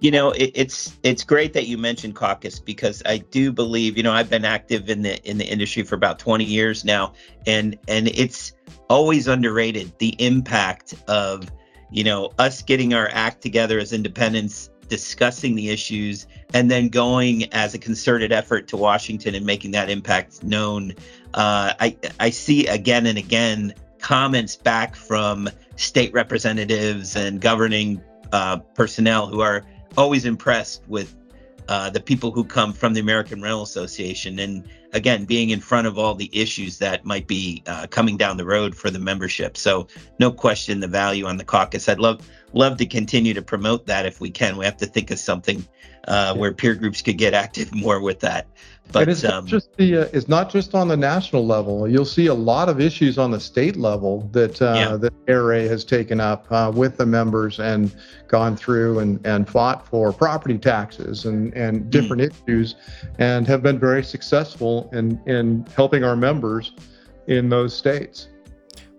You know, it, it's it's great that you mentioned caucus because I do believe, you know, I've been active in the in the industry for about 20 years now, and and it's always underrated the impact of, you know, us getting our act together as independents, discussing the issues, and then going as a concerted effort to Washington and making that impact known. Uh, I I see again and again comments back from state representatives and governing uh, personnel who are always impressed with uh, the people who come from the American Rental Association, and again, being in front of all the issues that might be uh, coming down the road for the membership. So, no question, the value on the caucus. I'd love love to continue to promote that if we can. We have to think of something uh, where peer groups could get active more with that. But it's um, not just the uh, it's not just on the national level. You'll see a lot of issues on the state level that uh, yeah. that ARA has taken up uh, with the members and gone through and, and fought for property taxes and and hmm. different mm. issues, and have been very successful in in helping our members in those states.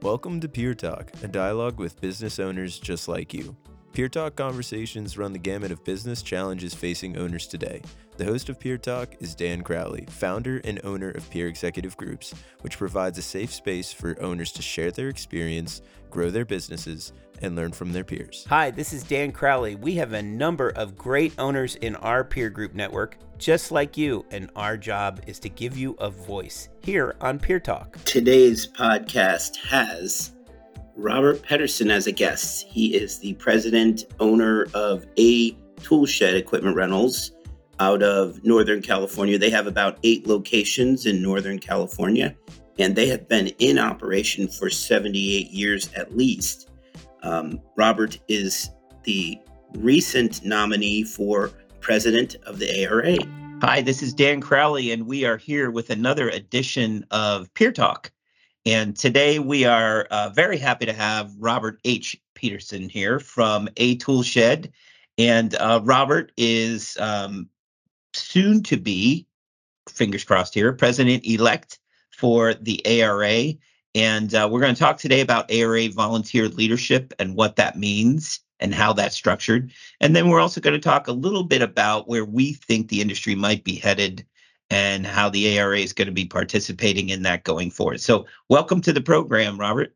Welcome to Peer Talk, a dialogue with business owners just like you. Peer Talk conversations run the gamut of business challenges facing owners today. The host of Peer Talk is Dan Crowley, founder and owner of Peer Executive Groups, which provides a safe space for owners to share their experience, grow their businesses, and learn from their peers. Hi, this is Dan Crowley. We have a number of great owners in our peer group network, just like you, and our job is to give you a voice here on Peer Talk. Today's podcast has Robert Pedersen as a guest. He is the president, owner of A Toolshed Equipment Rentals out of Northern California. They have about eight locations in Northern California, and they have been in operation for 78 years at least. Um, Robert is the recent nominee for president of the ARA. Hi, this is Dan Crowley, and we are here with another edition of Peer Talk. And today we are uh, very happy to have Robert H. Pedersen here from A Tool Shed. And uh, Robert is um, soon to be, fingers crossed here, president elect for the ARA. And uh, we're going to talk today about ARA volunteer leadership and what that means and how that's structured. And then we're also going to talk a little bit about where we think the industry might be headed and how the ARA is going to be participating in that going forward. So, welcome to the program, Robert.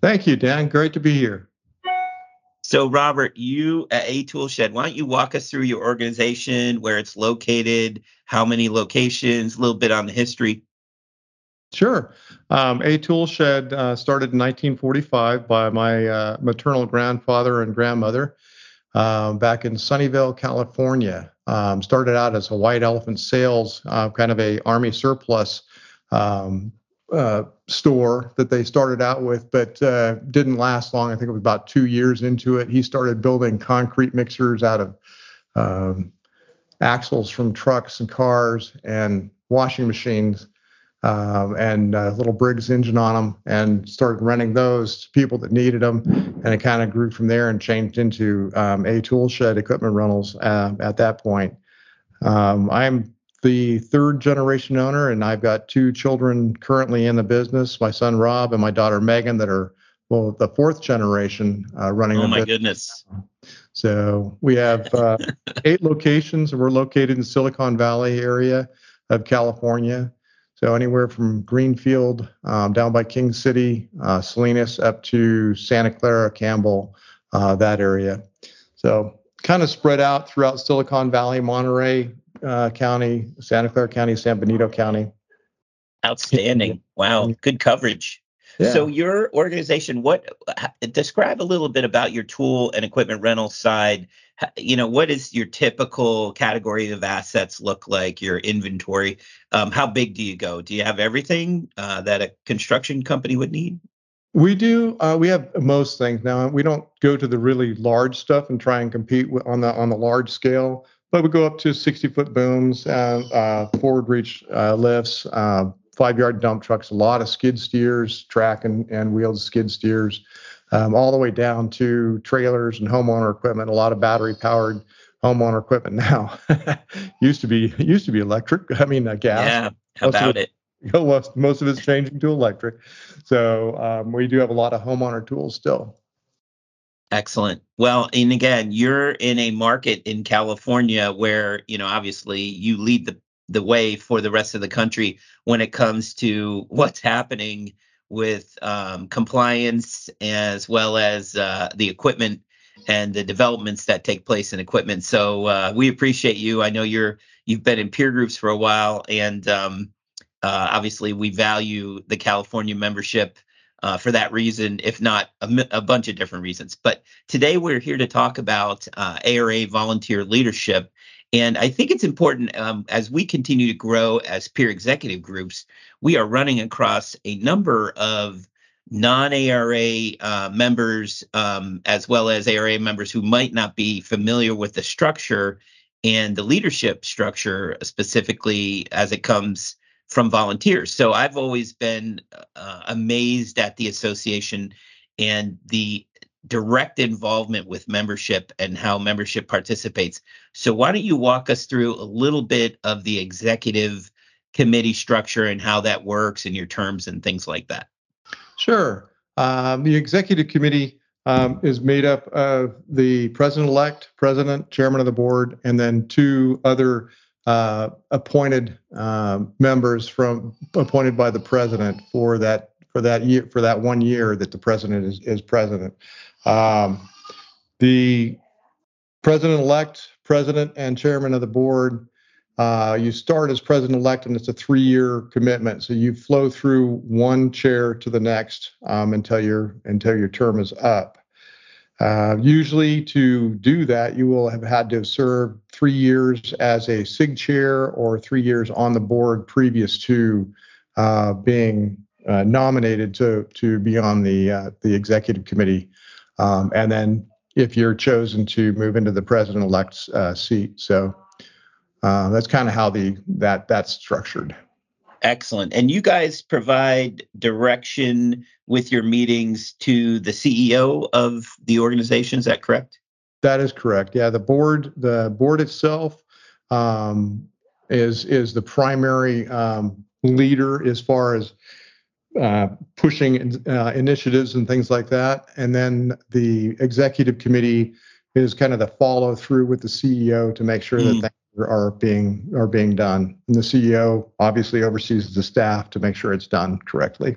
Thank you, Dan. Great to be here. So, Robert, you at A Tool Shed, why don't you walk us through your organization, where it's located, how many locations, a little bit on the history? Sure. Um, a Tool Shed uh, started in 1945 by my uh, maternal grandfather and grandmother um, back in Sunnyvale, California. Um, started out as a white elephant sales, uh, kind of a army surplus um, uh, store that they started out with, but uh, didn't last long. I think it was about two years into it. He started building concrete mixers out of um, axles from trucks and cars and washing machines um, and a little Briggs engine on them and started renting those to people that needed them. And it kind of grew from there and changed into um, a tool shed equipment rentals uh, at that point. Um, I'm the third generation owner, and I've got two children currently in the business my son Rob and my daughter Megan, that are well, the fourth generation uh, running. Oh, my business. goodness. So we have uh, eight locations, we're located in Silicon Valley area of California. So anywhere from Greenfield um, down by King City, uh, Salinas up to Santa Clara, Campbell, uh, that area. So kind of spread out throughout Silicon Valley, Monterey uh, County, Santa Clara County, San Benito County. Outstanding! Wow, good coverage. Yeah. So your organization, what describe a little bit about your tool and equipment rental side you know what is your typical category of assets look like your inventory? Um, how big do you go? Do you have everything uh, that a construction company would need? We do uh, we have most things. Now we don't go to the really large stuff and try and compete on the on the large scale but we go up to 60 foot booms and uh, forward reach uh, lifts uh, five yard dump trucks a lot of skid steers track and, and wheeled skid steers um, all the way down to trailers and homeowner equipment. A lot of battery powered homeowner equipment now. used to be used to be electric. I mean, uh, gas. Yeah, how most about it? it? most of it's changing to electric. So um, we do have a lot of homeowner tools still. Excellent. Well, and again, you're in a market in California where, you know, obviously you lead the, the way for the rest of the country when it comes to what's happening with um, compliance as well as uh, the equipment and the developments that take place in equipment. So uh, we appreciate you. I know you're you've been in peer groups for a while, and um, uh, obviously we value the California membership uh, for that reason, if not a, a, bunch of different reasons. But today we're here to talk about ARA uh, volunteer leadership. And I think it's important um, as we continue to grow as peer executive groups, we are running across a number of non ARA uh, members, um, as well as ARA members who might not be familiar with the structure and the leadership structure, specifically as it comes from volunteers. So I've always been uh, amazed at the association and the direct involvement with membership and how membership participates. So why don't you walk us through a little bit of the executive committee structure and how that works and your terms and things like that? Sure. Um, the executive committee um, is made up of the president-elect, president, chairman of the board, and then two other uh, appointed uh, members from appointed by the president for that for that year for that one year that the president is, is president. Um, the president-elect, president, and chairman of the board. Uh, you start as president-elect, and it's a three-year commitment. So you flow through one chair to the next um, until your until your term is up. Uh, usually, to do that, you will have had to serve three years as a SIG chair or three years on the board previous to uh, being uh, nominated to to be on the uh, the executive committee, um, and then if you're chosen to move into the president-elect's uh, seat. So uh, that's kind of how the that that's structured. Excellent. And you guys provide direction with your meetings to the CEO of the organization. Is that correct? That is correct. Yeah, the board, the board itself, um, is is the primary um, leader as far as uh, pushing uh, initiatives and things like that, and then the executive committee is kind of the follow through with the CEO to make sure mm. that things are being are being done. And the CEO obviously oversees the staff to make sure it's done correctly.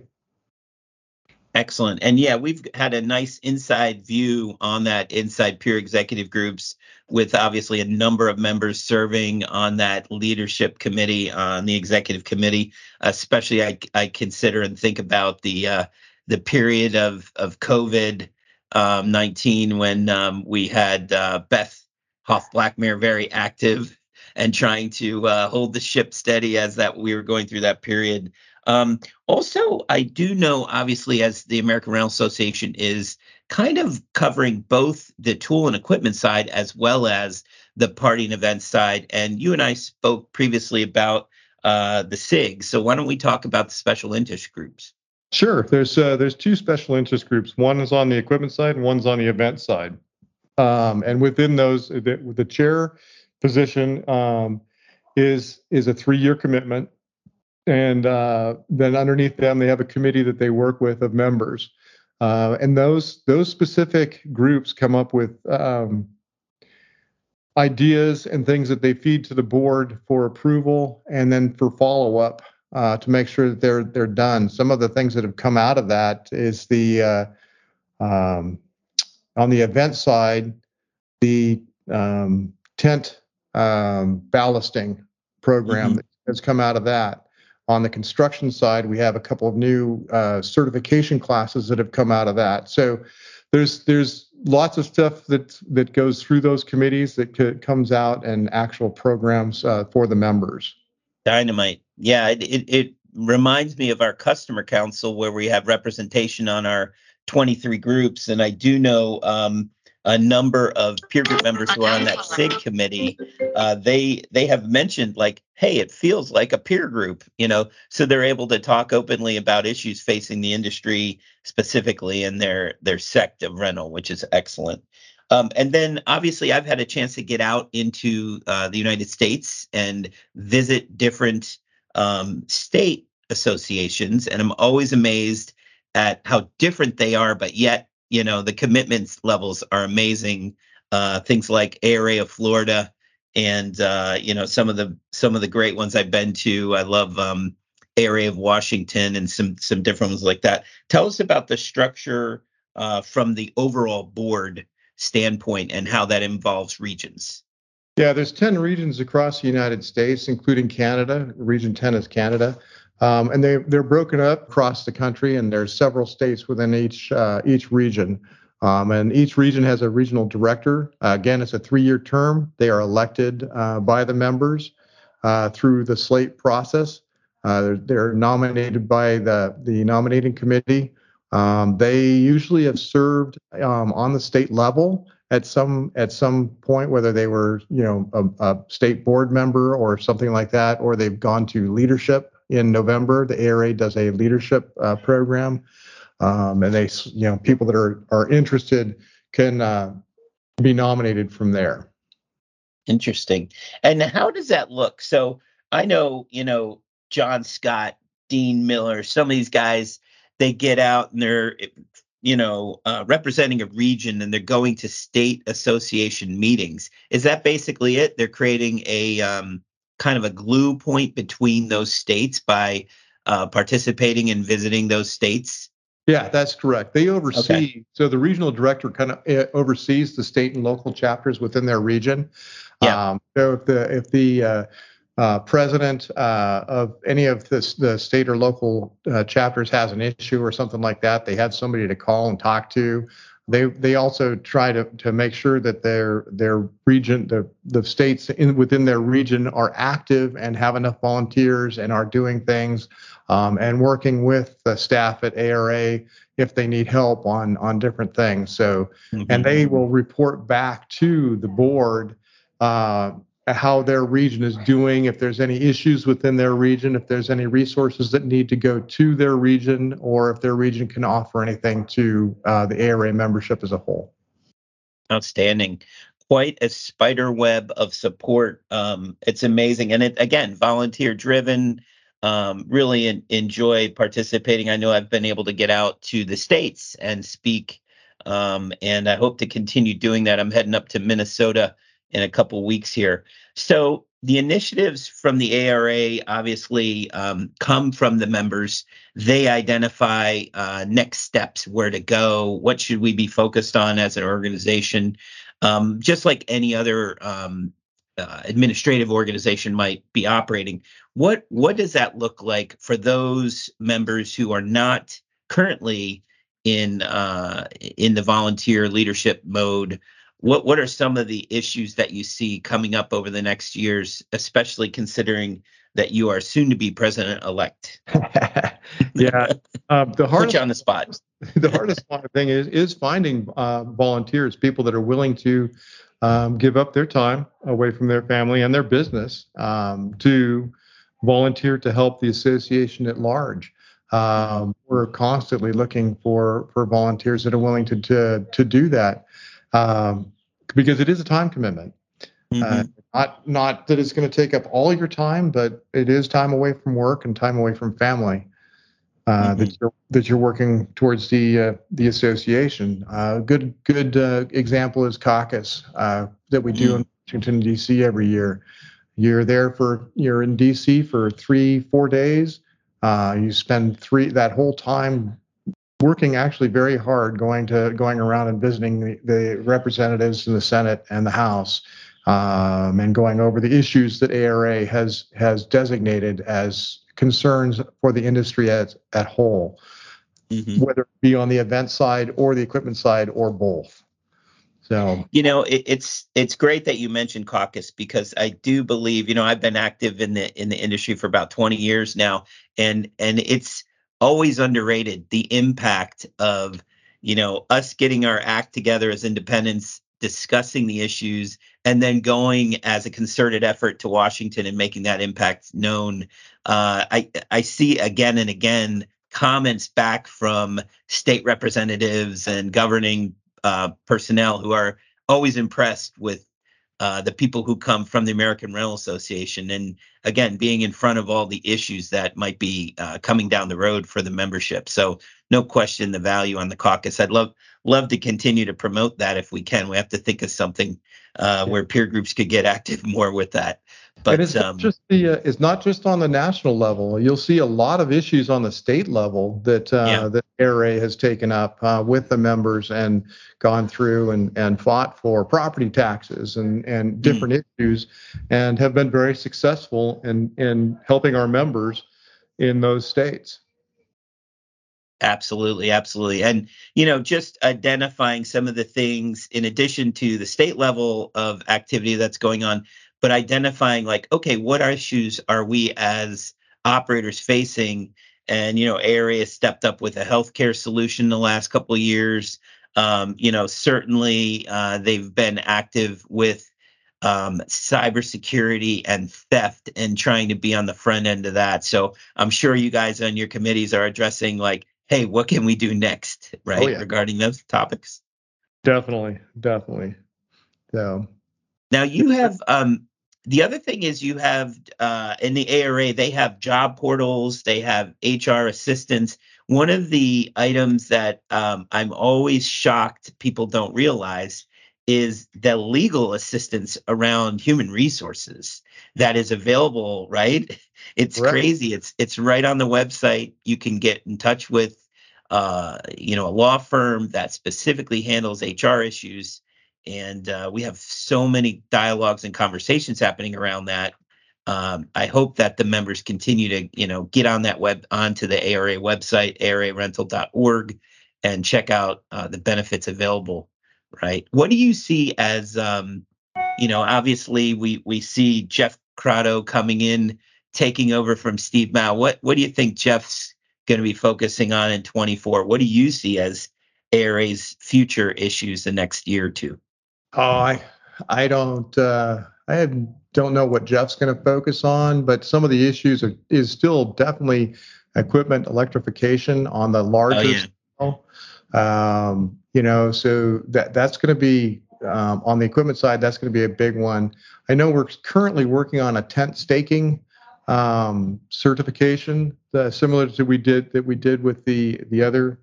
Excellent. And yeah, we've had a nice inside view on that inside peer executive groups with obviously a number of members serving on that leadership committee on the executive committee. Especially, I, I consider and think about the uh, the period of of COVID um, 19 when um, we had uh, Beth Hoff Blackmere very active and trying to uh, hold the ship steady as that we were going through that period. Um, also, I do know, obviously, as the American Rental Association is kind of covering both the tool and equipment side as well as the party and event side. And you and I spoke previously about uh, the SIG. So why don't we talk about the special interest groups? Sure. There's uh, there's two special interest groups. One is on the equipment side, and one's on the event side. Um, and within those, the, the chair position um, is is a three year commitment, and uh, then underneath them they have a committee that they work with of members, uh, and those those specific groups come up with um, ideas and things that they feed to the board for approval and then for follow up uh, to make sure that they're they're done. Some of the things that have come out of that is the uh, um, on the event side, the um, tent um, ballasting program mm-hmm. that has come out of that. On the construction side, we have a couple of new uh, certification classes that have come out of that. So there's there's lots of stuff that that goes through those committees that c- comes out and actual programs uh, for the members. Dynamite, yeah. It, it it reminds me of our customer council where we have representation on our 23 groups, and I do know um, a number of peer group members who are on that SIG committee, uh, they they have mentioned like, hey, it feels like a peer group, you know, so they're able to talk openly about issues facing the industry specifically in their their sect of rental, which is excellent. Um, and then obviously, I've had a chance to get out into uh, the United States and visit different um, state associations, and I'm always amazed at how different they are, but yet you know the commitments levels are amazing. Uh, things like of Florida, and uh, you know some of the some of the great ones I've been to. I love um, ARA of Washington and some some different ones like that. Tell us about the structure uh, from the overall board standpoint and how that involves regions. Yeah, there's 10 regions across the United States, including Canada. Region 10 is Canada. Um, and they, they're broken up across the country, and there's several states within each uh, each region. Um, and each region has a regional director. Uh, again, it's a three-year term. They are elected uh, by the members uh, through the slate process. Uh, they're, they're, nominated by the the nominating committee. Um, they usually have served um, on the state level at some at some point, whether they were you know a, a, state board member or something like that, or they've gone to leadership. In November, the ARA does a leadership uh, program, um, and they you know people that are are interested can uh, be nominated from there. Interesting. And how does that look? So I know you know John Scott, Dean Miller, some of these guys they get out and they're you know, uh, representing a region and they're going to state association meetings. Is that basically it? They're creating a um, kind of a glue point between those states by uh, participating and visiting those states. Yeah, that's correct. They oversee. Okay. So the regional director kind of uh, oversees the state and local chapters within their region. Yeah. Um, so if the if the uh, uh, president uh, of any of this, the state or local uh, chapters has an issue or something like that, they have somebody to call and talk to. They they also try to to make sure that their their region, the the states in within their region are active and have enough volunteers and are doing things um, and working with the staff at ARA if they need help on on different things. So mm-hmm. and they will report back to the board uh, how their region is doing, if there's any issues within their region, if there's any resources that need to go to their region, or if their region can offer anything to uh, the ARA membership as a whole. Outstanding. Quite a spider web of support. Um, it's amazing. And it, again, volunteer driven. Um, really in, enjoy participating. I know I've been able to get out to the States and speak, um, and I hope to continue doing that. I'm heading up to Minnesota in a couple weeks here. So the initiatives from the ARA obviously um, come from the members. They identify uh, next steps, where to go, what should we be focused on as an organization, um, just like any other um, uh, administrative organization might be operating. What what does that look like for those members who are not currently in uh, in the volunteer leadership mode? What what are some of the issues that you see coming up over the next years, especially considering that you are soon to be president elect? yeah, um, the hardest Put you on the spot. the hardest thing is is finding uh, volunteers, people that are willing to um, give up their time away from their family and their business um, to volunteer to help the association at large. Um, we're constantly looking for for volunteers that are willing to to to do that um, because it is a time commitment. Uh, mm-hmm. Uh, not not that it's going to take up all your time, but it is time away from work and time away from family. Uh, mm-hmm. that you're that you're working towards the uh, the association. Uh, a good good uh, example is caucus uh, that we do mm-hmm. in Washington D.C. every year. You're there for you're in D.C. for three four days. you spend three that whole time working actually very hard going to going around and visiting the, the representatives in the Senate and the House um, and going over the issues that ARA has has designated as concerns for the industry as at whole, mm-hmm. whether it be on the event side or the equipment side or both. So you know it, it's it's great that you mentioned caucus because I do believe you know I've been active in the in the industry for about 20 years now and and it's always underrated the impact of you know us getting our act together as independents discussing the issues and then going as a concerted effort to washington and making that impact known. Uh, i i see again and again comments back from state representatives and governing uh, personnel who are always impressed with uh, the people who come from the American Rental Association, and again, being in front of all the issues that might be uh, coming down the road for the membership. So, no question, the value on the caucus. I'd love love to continue to promote that if we can. We have to think of something uh, where peer groups could get active more with that. But and it's um, not just the uh, it's not just on the national level. You'll see a lot of issues on the state level that uh, Yeah. that ARA has taken up uh, with the members and gone through and, and fought for property taxes and and different issues, and have been very successful in in helping our members in those states. Absolutely, absolutely. And, you know, just identifying some of the things in addition to the state level of activity that's going on, but identifying like, okay, what issues are we as operators facing? And, you know, ARA has stepped up with a healthcare solution the last couple of years. Um, you know, certainly uh, they've been active with um, cybersecurity and theft and trying to be on the front end of that. So I'm sure you guys on your committees are addressing like, hey, what can we do next, right, yeah. regarding those topics. Definitely, definitely. So Now you have um, the other thing is you have uh, in the ARA they have job portals, they have HR assistants. One of the items that um, I'm always shocked people don't realize is the legal assistance around human resources that is available. Right? It's Correct. crazy. It's it's right on the website. You can get in touch with uh, you know a law firm that specifically handles HR issues and uh, we have so many dialogues and conversations happening around that. Um, I hope that the members continue to, you know, get on that web onto the ARA website, ararental.org, and check out uh, the benefits available. Right? What do you see as, um, you know, obviously we we see Jeff Crotto coming in, taking over from Steve Mao. What what do you think Jeff's going to be focusing on in 24? What do you see as ARA's future issues the next year or two? Oh, I I don't uh, I don't know what Jeff's going to focus on, but some of the issues are, is still definitely equipment electrification on the larger Oh, yeah. scale. Um, you know, so that that's going to be um, on the equipment side. That's going to be a big one. I know we're currently working on a tent staking um, certification, uh, similar to we did that we did with the the other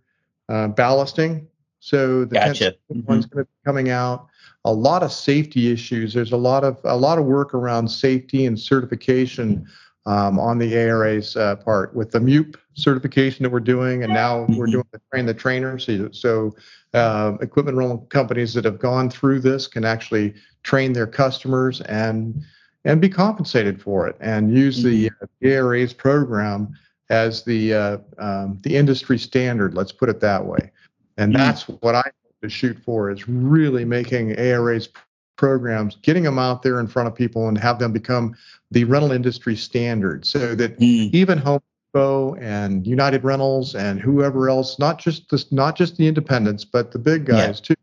uh, ballasting. So the tent Gotcha. staking one's going to be coming out a lot of safety issues. There's a lot of a lot of work around safety and certification um, on the ARA's uh, part with the MUP certification that we're doing, and now we're Mhm. doing the train the trainer. So, so uh, equipment rental companies that have gone through this can actually train their customers and and be compensated for it, and use the, uh, the ARA's program as the uh, um, the industry standard. Let's put it that way, and Mhm. that's what I to shoot for is really making ARA's programs, getting them out there in front of people and have them become the rental industry standard so that Mm, even Home Depot and United Rentals and whoever else, not just this, not just the independents, but the big Yeah. guys too,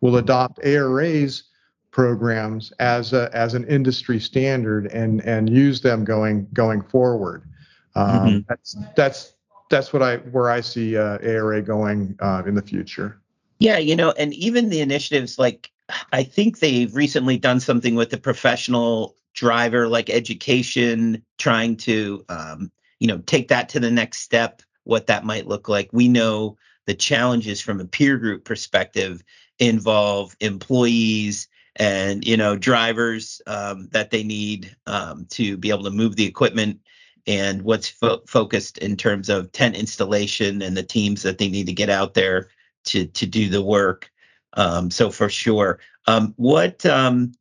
will adopt ARA's programs as a, as an industry standard and and use them going going forward. Um, Mhm. That's that's that's what I where I see uh, ARA going uh, in the future. Yeah, you know, and even the initiatives like I think they've recently done something with the professional driver like education, trying to um, you know, take that to the next step, what that might look like. We know the challenges from a peer group perspective involve employees and you know drivers um, that they need um, to be able to move the equipment and what's fo- focused in terms of tent installation and the teams that they need to get out there to to do the work. Um, so for sure, um, what um,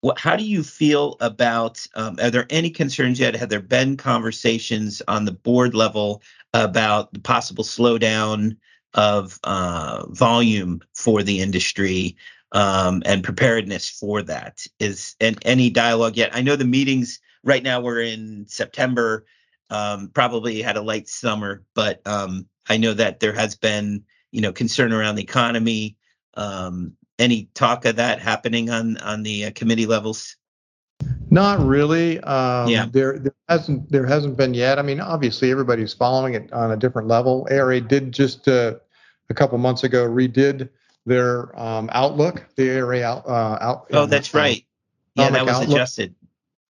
what how do you feel about? Um, are there any concerns yet? Have there been conversations on the board level about the possible slowdown of uh, volume for the industry um, and preparedness for that? Is and any dialogue yet? I know the meetings right now we're in September. Um, probably had a light summer, but um, I know that there has been you know concern around the economy. Um, any talk of that happening on on the uh, committee levels? Not really. Um, Yeah. There, there hasn't there hasn't been yet. I mean, obviously everybody's following it on a different level. ARA did just uh, a couple months ago redid their um, outlook. The ARA out. Uh, out Oh, that's um, right. Yeah, that was outlook adjusted.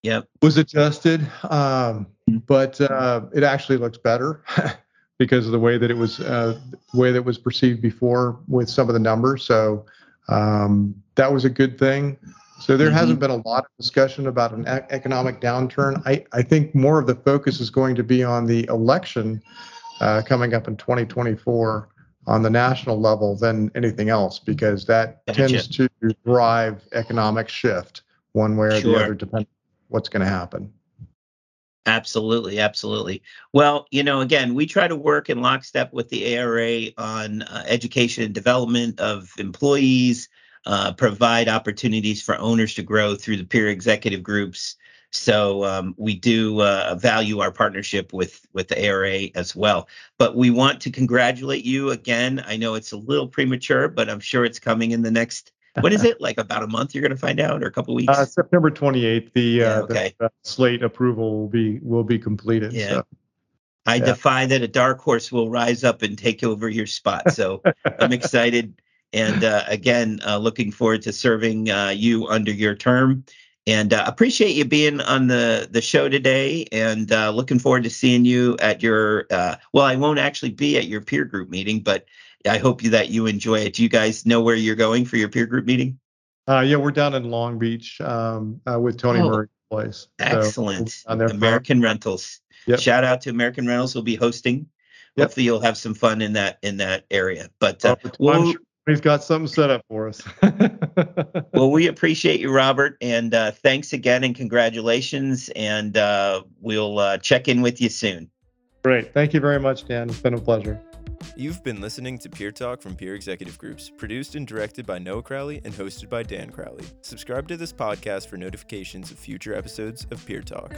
Yep. was adjusted, um, Mm. but uh, it actually looks better because of the way that it was, uh, way that was perceived before with some of the numbers. So um, that was a good thing. So there Mhm. hasn't been a lot of discussion about an ec- economic downturn. I, I think more of the focus is going to be on the election uh, coming up in 2024 on the national level than anything else because that Gotcha. tends to drive economic shift one way or Sure. the other, depending on what's going to happen. Absolutely, absolutely. Well, you know, again, we try to work in lockstep with the ARA on uh, education and development of employees, uh, provide opportunities for owners to grow through the peer executive groups. So um, we do uh, value our partnership with with the ARA as well. But we want to congratulate you again. I know it's a little premature, but I'm sure it's coming in the next. What is it like? About a month? You're going to find out, or a couple weeks? Uh, September 28th, the, Yeah, uh, okay. the uh, slate approval will be will be completed. Yeah. So, I yeah. defy that a dark horse will rise up and take over your spot. So I'm excited. And uh, again, uh, looking forward to serving uh, you under your term. And uh, appreciate you being on the, the show today. And uh, looking forward to seeing you at your, uh, well, I won't actually be at your peer group meeting, but I hope you, that you enjoy it. Do you guys know where you're going for your peer group meeting? uh, yeah, we're down in Long Beach um, uh, with Tony Oh, Murray's place. So, Excellent. their American Rentals. Yep. Shout out to American Rentals. We'll be hosting. Yep. Hopefully you'll have some fun in that in that area. But uh, I'm we'll, sure he's got something set up for us. well, we appreciate you, Robert, and uh, thanks again and congratulations. And uh, we'll uh, check in with you soon. Great. Thank you very much, Dan. It's been a pleasure. You've been listening to Peer Talk from Peer Executive Groups, produced and directed by Noah Crowley and hosted by Dan Crowley. Subscribe to this podcast for notifications of future episodes of Peer Talk.